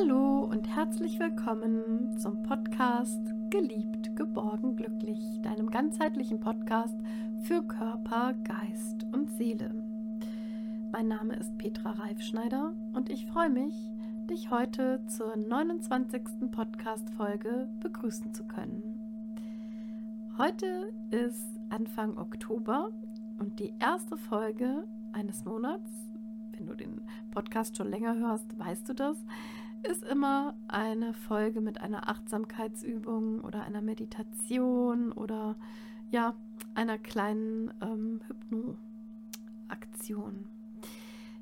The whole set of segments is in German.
Hallo und herzlich willkommen zum Podcast Geliebt, geborgen, glücklich, deinem ganzheitlichen Podcast für Körper, Geist und Seele. Mein Name ist Petra Reifschneider und ich freue mich, dich heute zur 29. Podcast-Folge begrüßen zu können. Heute ist Anfang Oktober und die erste Folge eines Monats. Wenn du den Podcast schon länger hörst, weißt du das ist immer eine Folge mit einer Achtsamkeitsübung oder einer Meditation oder ja, einer kleinen ähm, Hypno-Aktion.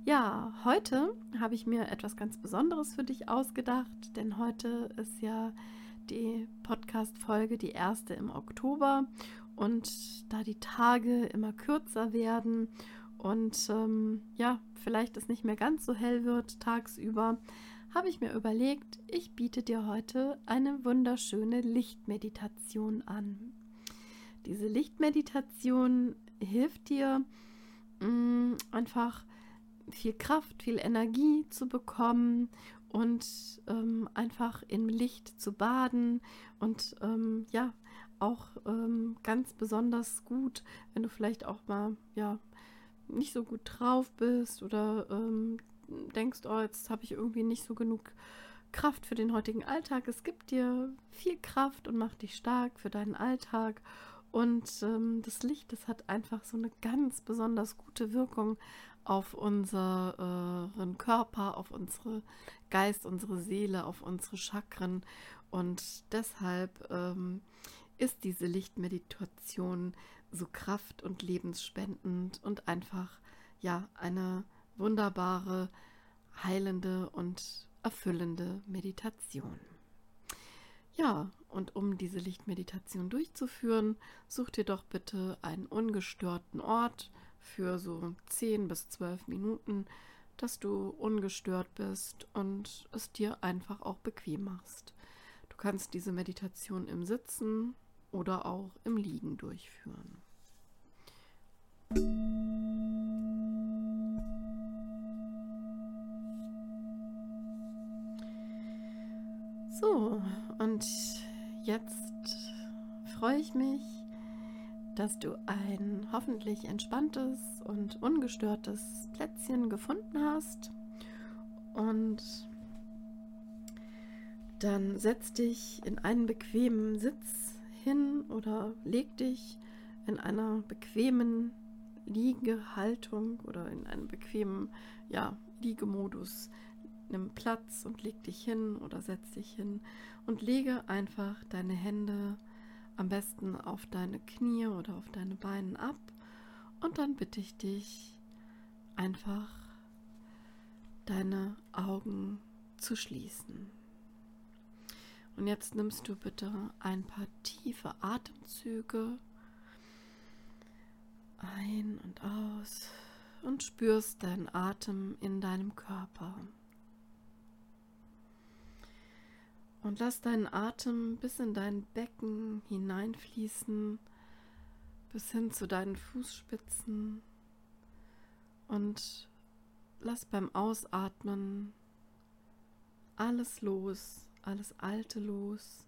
Ja, heute habe ich mir etwas ganz Besonderes für dich ausgedacht, denn heute ist ja die Podcast-Folge, die erste im Oktober. Und da die Tage immer kürzer werden und ähm, ja, vielleicht es nicht mehr ganz so hell wird tagsüber, habe ich mir überlegt, ich biete dir heute eine wunderschöne Lichtmeditation an. Diese Lichtmeditation hilft dir mh, mm, einfach viel Kraft, viel Energie zu bekommen und ähm, einfach im Licht zu baden und ähm, ja auch ähm, ganz besonders gut, wenn du vielleicht auch mal ja nicht so gut drauf bist oder ähm, denkst, oh, jetzt habe ich irgendwie nicht so genug Kraft für den heutigen Alltag. Es gibt dir viel Kraft und macht dich stark für deinen Alltag. Und ähm, das Licht, das hat einfach so eine ganz besonders gute Wirkung auf unseren Körper, auf unsere Geist, unsere Seele, auf unsere Chakren. Und deshalb ähm, ist diese Lichtmeditation so kraft- und lebensspendend und einfach ja eine wunderbare, heilende und erfüllende Meditation. Ja, und um diese Lichtmeditation durchzuführen, such dir doch bitte einen ungestörten Ort für so 10 bis 12 Minuten, dass du ungestört bist und es dir einfach auch bequem machst. Du kannst diese Meditation im Sitzen oder auch im Liegen durchführen. So, und jetzt freue ich mich, dass du ein hoffentlich entspanntes und ungestörtes Plätzchen gefunden hast. Und dann setz dich in einen bequemen Sitz hin oder leg dich in einer bequemen Liegehaltung oder in einem bequemen ja, Liegemodus nimm Platz und leg dich hin oder setz dich hin und lege einfach deine Hände am besten auf deine Knie oder auf deine Beine ab und dann bitte ich dich einfach deine Augen zu schließen. Und jetzt nimmst du bitte ein paar tiefe Atemzüge ein und aus und spürst deinen Atem in deinem Körper. Und lass deinen Atem bis in dein Becken hineinfließen, bis hin zu deinen Fußspitzen. Und lass beim Ausatmen alles los, alles Alte los.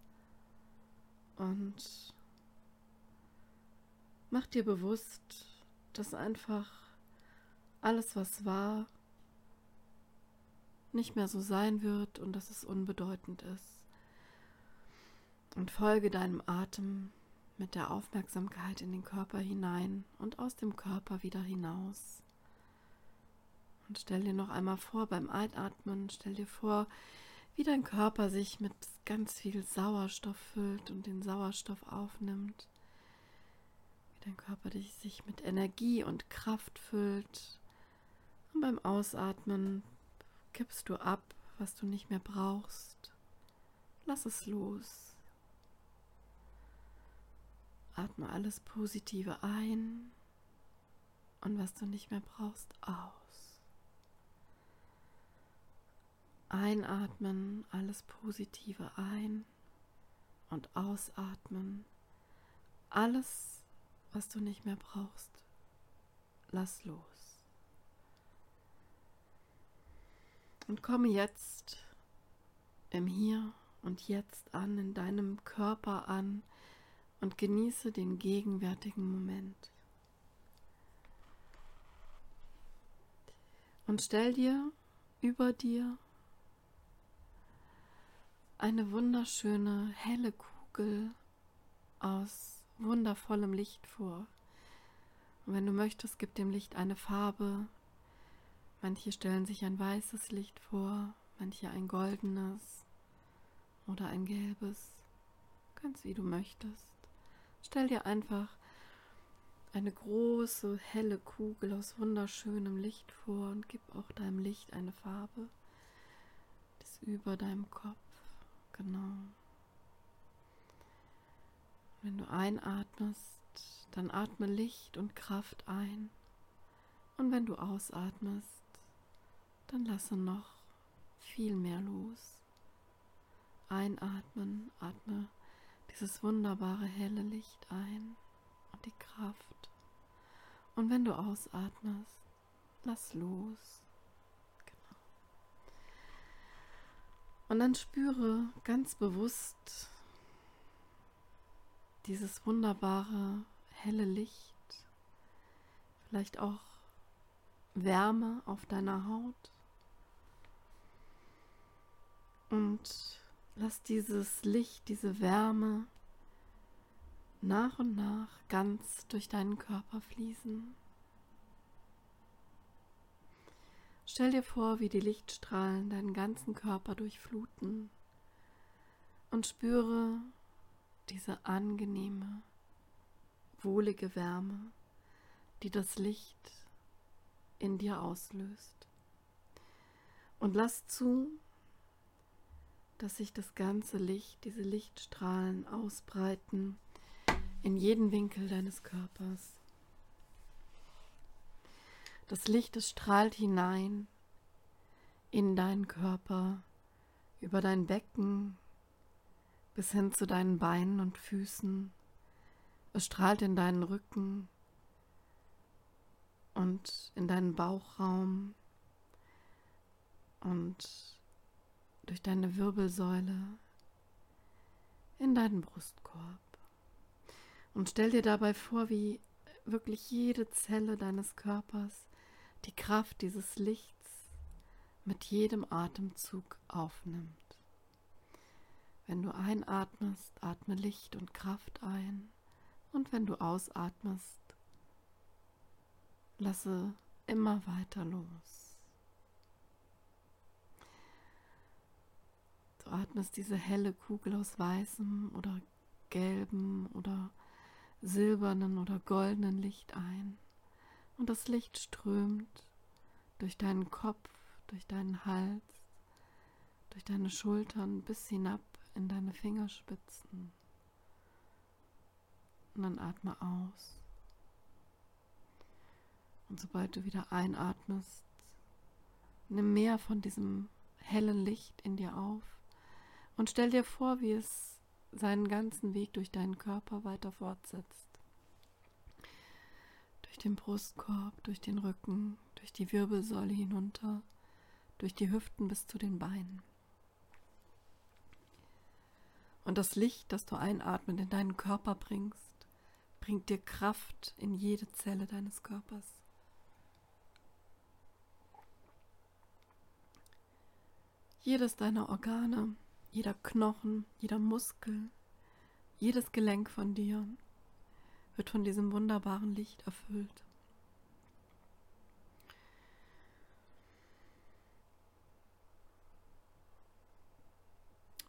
Und mach dir bewusst, dass einfach alles, was war, nicht mehr so sein wird und dass es unbedeutend ist und folge deinem Atem mit der Aufmerksamkeit in den Körper hinein und aus dem Körper wieder hinaus. Und stell dir noch einmal vor beim Einatmen, stell dir vor, wie dein Körper sich mit ganz viel Sauerstoff füllt und den Sauerstoff aufnimmt. Wie dein Körper dich sich mit Energie und Kraft füllt. Und beim Ausatmen gibst du ab, was du nicht mehr brauchst. Lass es los. Atme alles Positive ein und was du nicht mehr brauchst, aus. Einatmen, alles Positive ein und ausatmen. Alles, was du nicht mehr brauchst, lass los. Und komme jetzt im Hier und Jetzt an, in deinem Körper an und genieße den gegenwärtigen Moment. Und stell dir über dir eine wunderschöne helle Kugel aus wundervollem Licht vor. Und wenn du möchtest, gib dem Licht eine Farbe. Manche stellen sich ein weißes Licht vor, manche ein goldenes oder ein gelbes, ganz wie du möchtest. Stell dir einfach eine große, helle Kugel aus wunderschönem Licht vor und gib auch deinem Licht eine Farbe. Das über deinem Kopf, genau. Wenn du einatmest, dann atme Licht und Kraft ein. Und wenn du ausatmest, dann lasse noch viel mehr los. Einatmen, atme dieses wunderbare helle Licht ein und die Kraft. Und wenn du ausatmest, lass los. Genau. Und dann spüre ganz bewusst dieses wunderbare helle Licht, vielleicht auch Wärme auf deiner Haut. Und lass dieses Licht, diese Wärme nach und nach ganz durch deinen Körper fließen. Stell dir vor, wie die Lichtstrahlen deinen ganzen Körper durchfluten und spüre diese angenehme, wohlige Wärme, die das Licht in dir auslöst. Und lass zu, dass sich das ganze Licht, diese Lichtstrahlen ausbreiten in jeden Winkel deines Körpers. Das Licht, es strahlt hinein in deinen Körper, über dein Becken bis hin zu deinen Beinen und Füßen. Es strahlt in deinen Rücken und in deinen Bauchraum und durch deine Wirbelsäule in deinen Brustkorb. Und stell dir dabei vor, wie wirklich jede Zelle deines Körpers die Kraft dieses Lichts mit jedem Atemzug aufnimmt. Wenn du einatmest, atme Licht und Kraft ein. Und wenn du ausatmest, lasse immer weiter los. Atmest diese helle Kugel aus weißem oder gelbem oder silbernen oder goldenen Licht ein. Und das Licht strömt durch deinen Kopf, durch deinen Hals, durch deine Schultern bis hinab in deine Fingerspitzen. Und dann atme aus. Und sobald du wieder einatmest, nimm mehr von diesem hellen Licht in dir auf und stell dir vor, wie es seinen ganzen Weg durch deinen Körper weiter fortsetzt. Durch den Brustkorb, durch den Rücken, durch die Wirbelsäule hinunter, durch die Hüften bis zu den Beinen. Und das Licht, das du einatmend in deinen Körper bringst, bringt dir Kraft in jede Zelle deines Körpers. Jedes deiner Organe jeder Knochen, jeder Muskel, jedes Gelenk von dir wird von diesem wunderbaren Licht erfüllt.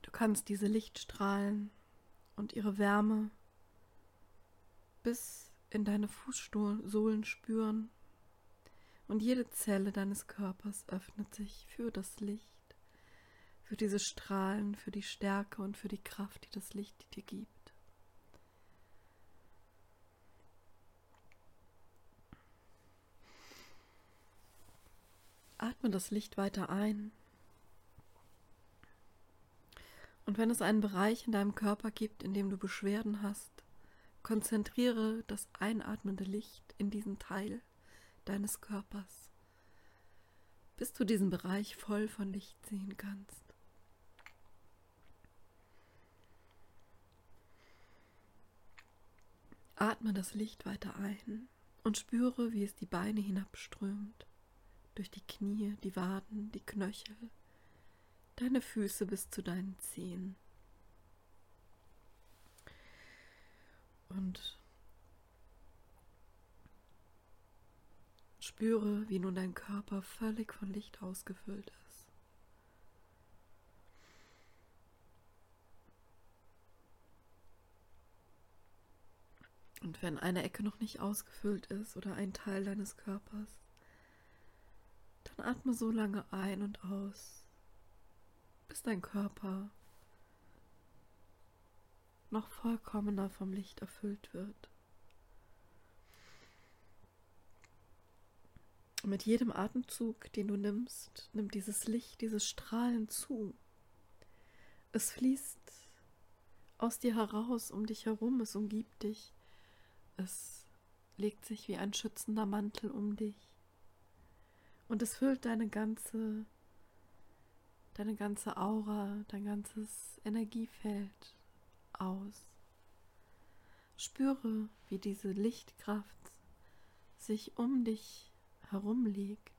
Du kannst diese Lichtstrahlen und ihre Wärme bis in deine Fußsohlen spüren und jede Zelle deines Körpers öffnet sich für das Licht für diese Strahlen, für die Stärke und für die Kraft, die das Licht dir gibt. Atme das Licht weiter ein. Und wenn es einen Bereich in deinem Körper gibt, in dem du Beschwerden hast, konzentriere das einatmende Licht in diesen Teil deines Körpers, bis du diesen Bereich voll von Licht sehen kannst. Atme das Licht weiter ein und spüre, wie es die Beine hinabströmt, durch die Knie, die Waden, die Knöchel, deine Füße bis zu deinen Zehen. Und spüre, wie nun dein Körper völlig von Licht ausgefüllt ist. Und wenn eine Ecke noch nicht ausgefüllt ist oder ein Teil deines Körpers, dann atme so lange ein und aus, bis dein Körper noch vollkommener vom Licht erfüllt wird. mit jedem Atemzug, den du nimmst, nimmt dieses Licht, dieses Strahlen zu. Es fließt aus dir heraus, um dich herum, es umgibt dich. Es legt sich wie ein schützender Mantel um dich. Und es füllt deine ganze, deine ganze Aura, dein ganzes Energiefeld aus. Spüre, wie diese Lichtkraft sich um dich herumliegt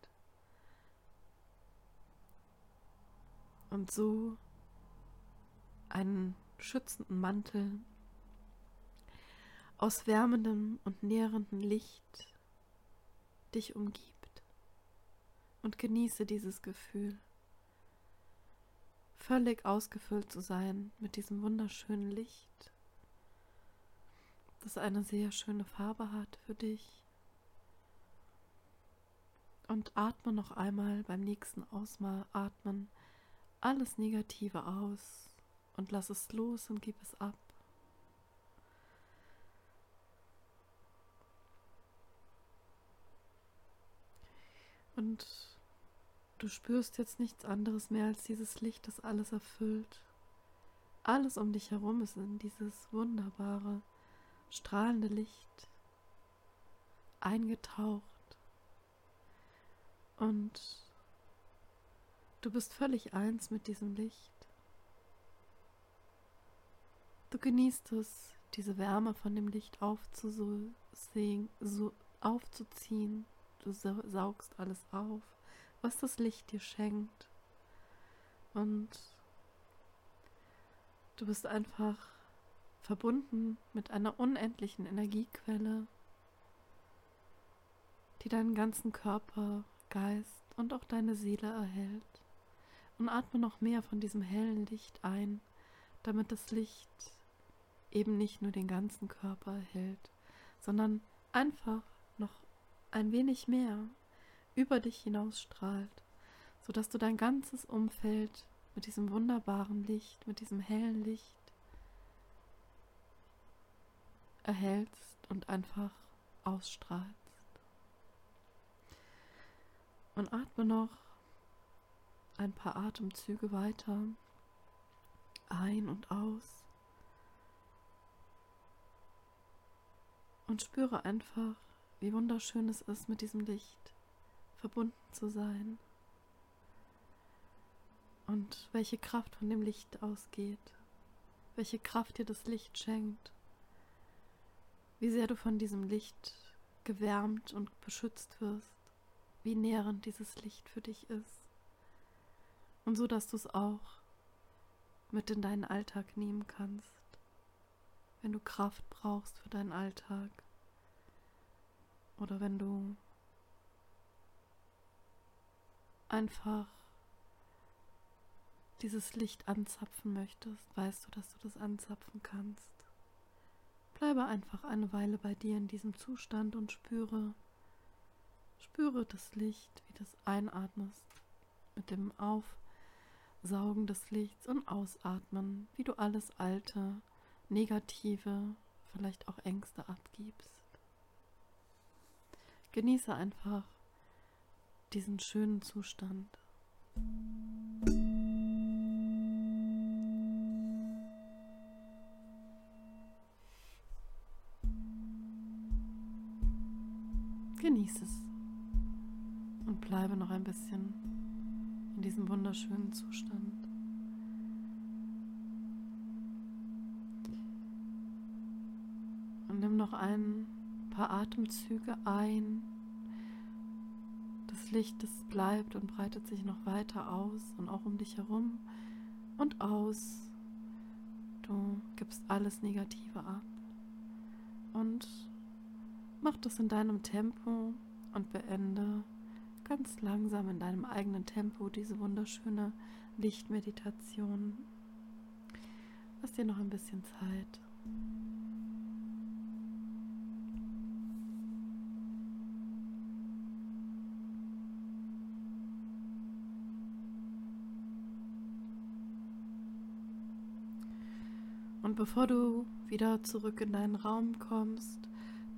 und so einen schützenden Mantel aus wärmendem und nährendem Licht dich umgibt und genieße dieses Gefühl, völlig ausgefüllt zu sein mit diesem wunderschönen Licht, das eine sehr schöne Farbe hat für dich. Und atme noch einmal beim nächsten Ausatmen alles Negative aus und lass es los und gib es ab. Und du spürst jetzt nichts anderes mehr als dieses Licht, das alles erfüllt. Alles um dich herum ist in dieses wunderbare, strahlende Licht eingetaucht. Und du bist völlig eins mit diesem Licht. Du genießt es, diese Wärme von dem Licht aufzusehen, so aufzuziehen Du saugst alles auf, was das Licht dir schenkt. Und du bist einfach verbunden mit einer unendlichen Energiequelle, die deinen ganzen Körper, Geist und auch deine Seele erhält. Und atme noch mehr von diesem hellen Licht ein, damit das Licht eben nicht nur den ganzen Körper erhält, sondern einfach ein wenig mehr über dich hinausstrahlt, sodass du dein ganzes Umfeld mit diesem wunderbaren Licht, mit diesem hellen Licht erhältst und einfach ausstrahlst. Und atme noch ein paar Atemzüge weiter ein und aus und spüre einfach, wie wunderschön es ist, mit diesem Licht verbunden zu sein. Und welche Kraft von dem Licht ausgeht, welche Kraft dir das Licht schenkt, wie sehr du von diesem Licht gewärmt und beschützt wirst, wie nährend dieses Licht für dich ist. Und so, dass du es auch mit in deinen Alltag nehmen kannst, wenn du Kraft brauchst für deinen Alltag oder wenn du einfach dieses Licht anzapfen möchtest, weißt du, dass du das anzapfen kannst. Bleibe einfach eine Weile bei dir in diesem Zustand und spüre, spüre das Licht, wie das einatmest mit dem Aufsaugen des Lichts und Ausatmen, wie du alles Alte, Negative, vielleicht auch Ängste abgibst. Genieße einfach diesen schönen Zustand. Genieße es und bleibe noch ein bisschen in diesem wunderschönen Zustand. Und nimm noch ein paar Atemzüge ein. Das Licht, das bleibt und breitet sich noch weiter aus und auch um dich herum und aus. Du gibst alles Negative ab und mach das in deinem Tempo und beende ganz langsam in deinem eigenen Tempo diese wunderschöne Lichtmeditation. Lass dir noch ein bisschen Zeit. Und bevor du wieder zurück in deinen Raum kommst,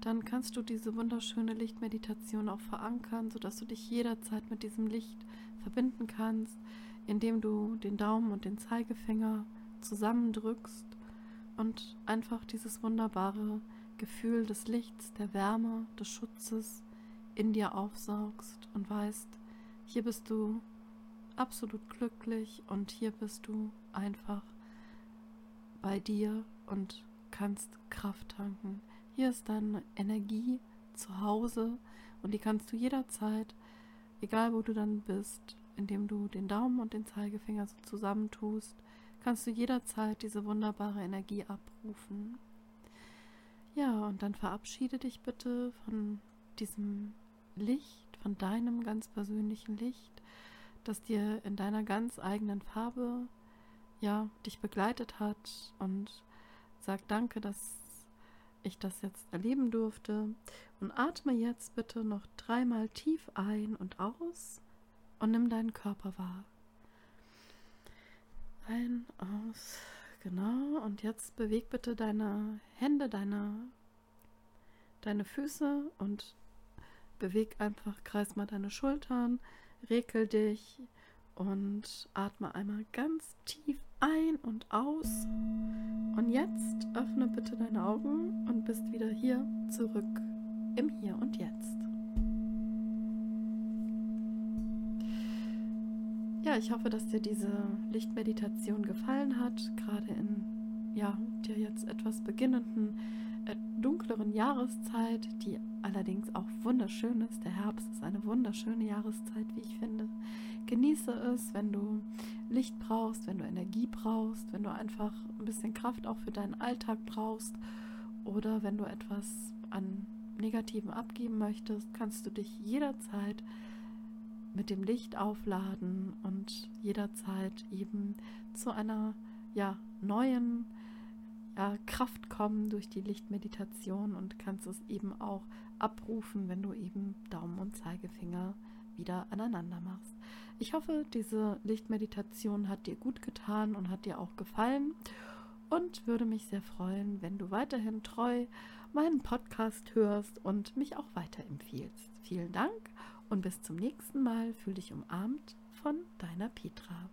dann kannst du diese wunderschöne Lichtmeditation auch verankern, sodass du dich jederzeit mit diesem Licht verbinden kannst, indem du den Daumen und den Zeigefinger zusammendrückst und einfach dieses wunderbare Gefühl des Lichts, der Wärme, des Schutzes in dir aufsaugst und weißt, hier bist du absolut glücklich und hier bist du einfach bei dir und kannst Kraft tanken. Hier ist deine Energie zu Hause und die kannst du jederzeit, egal wo du dann bist, indem du den Daumen und den Zeigefinger so zusammentust, kannst du jederzeit diese wunderbare Energie abrufen. Ja, und dann verabschiede dich bitte von diesem Licht, von deinem ganz persönlichen Licht, das dir in deiner ganz eigenen Farbe ja, dich begleitet hat und sag danke, dass ich das jetzt erleben durfte. Und atme jetzt bitte noch dreimal tief ein und aus und nimm deinen Körper wahr. Ein, aus, genau. Und jetzt beweg bitte deine Hände, deine, deine Füße und beweg einfach, kreis mal deine Schultern, rekel dich und atme einmal ganz tief ein und aus. Und jetzt öffne bitte deine Augen und bist wieder hier zurück im Hier und Jetzt. Ja, ich hoffe, dass dir diese Lichtmeditation gefallen hat, gerade in ja, der jetzt etwas beginnenden dunkleren Jahreszeit, die allerdings auch wunderschön ist. Der Herbst ist eine wunderschöne Jahreszeit, wie ich finde. Genieße es, wenn du Licht brauchst, wenn du Energie brauchst, wenn du einfach ein bisschen Kraft auch für deinen Alltag brauchst oder wenn du etwas an Negativen abgeben möchtest, kannst du dich jederzeit mit dem Licht aufladen und jederzeit eben zu einer ja, neuen ja, Kraft kommen durch die Lichtmeditation und kannst es eben auch abrufen, wenn du eben Daumen und Zeigefinger wieder aneinander machst. Ich hoffe, diese Lichtmeditation hat dir gut getan und hat dir auch gefallen und würde mich sehr freuen, wenn du weiterhin treu meinen Podcast hörst und mich auch weiterempfiehlst. Vielen Dank und bis zum nächsten Mal. Fühl dich umarmt von deiner Petra.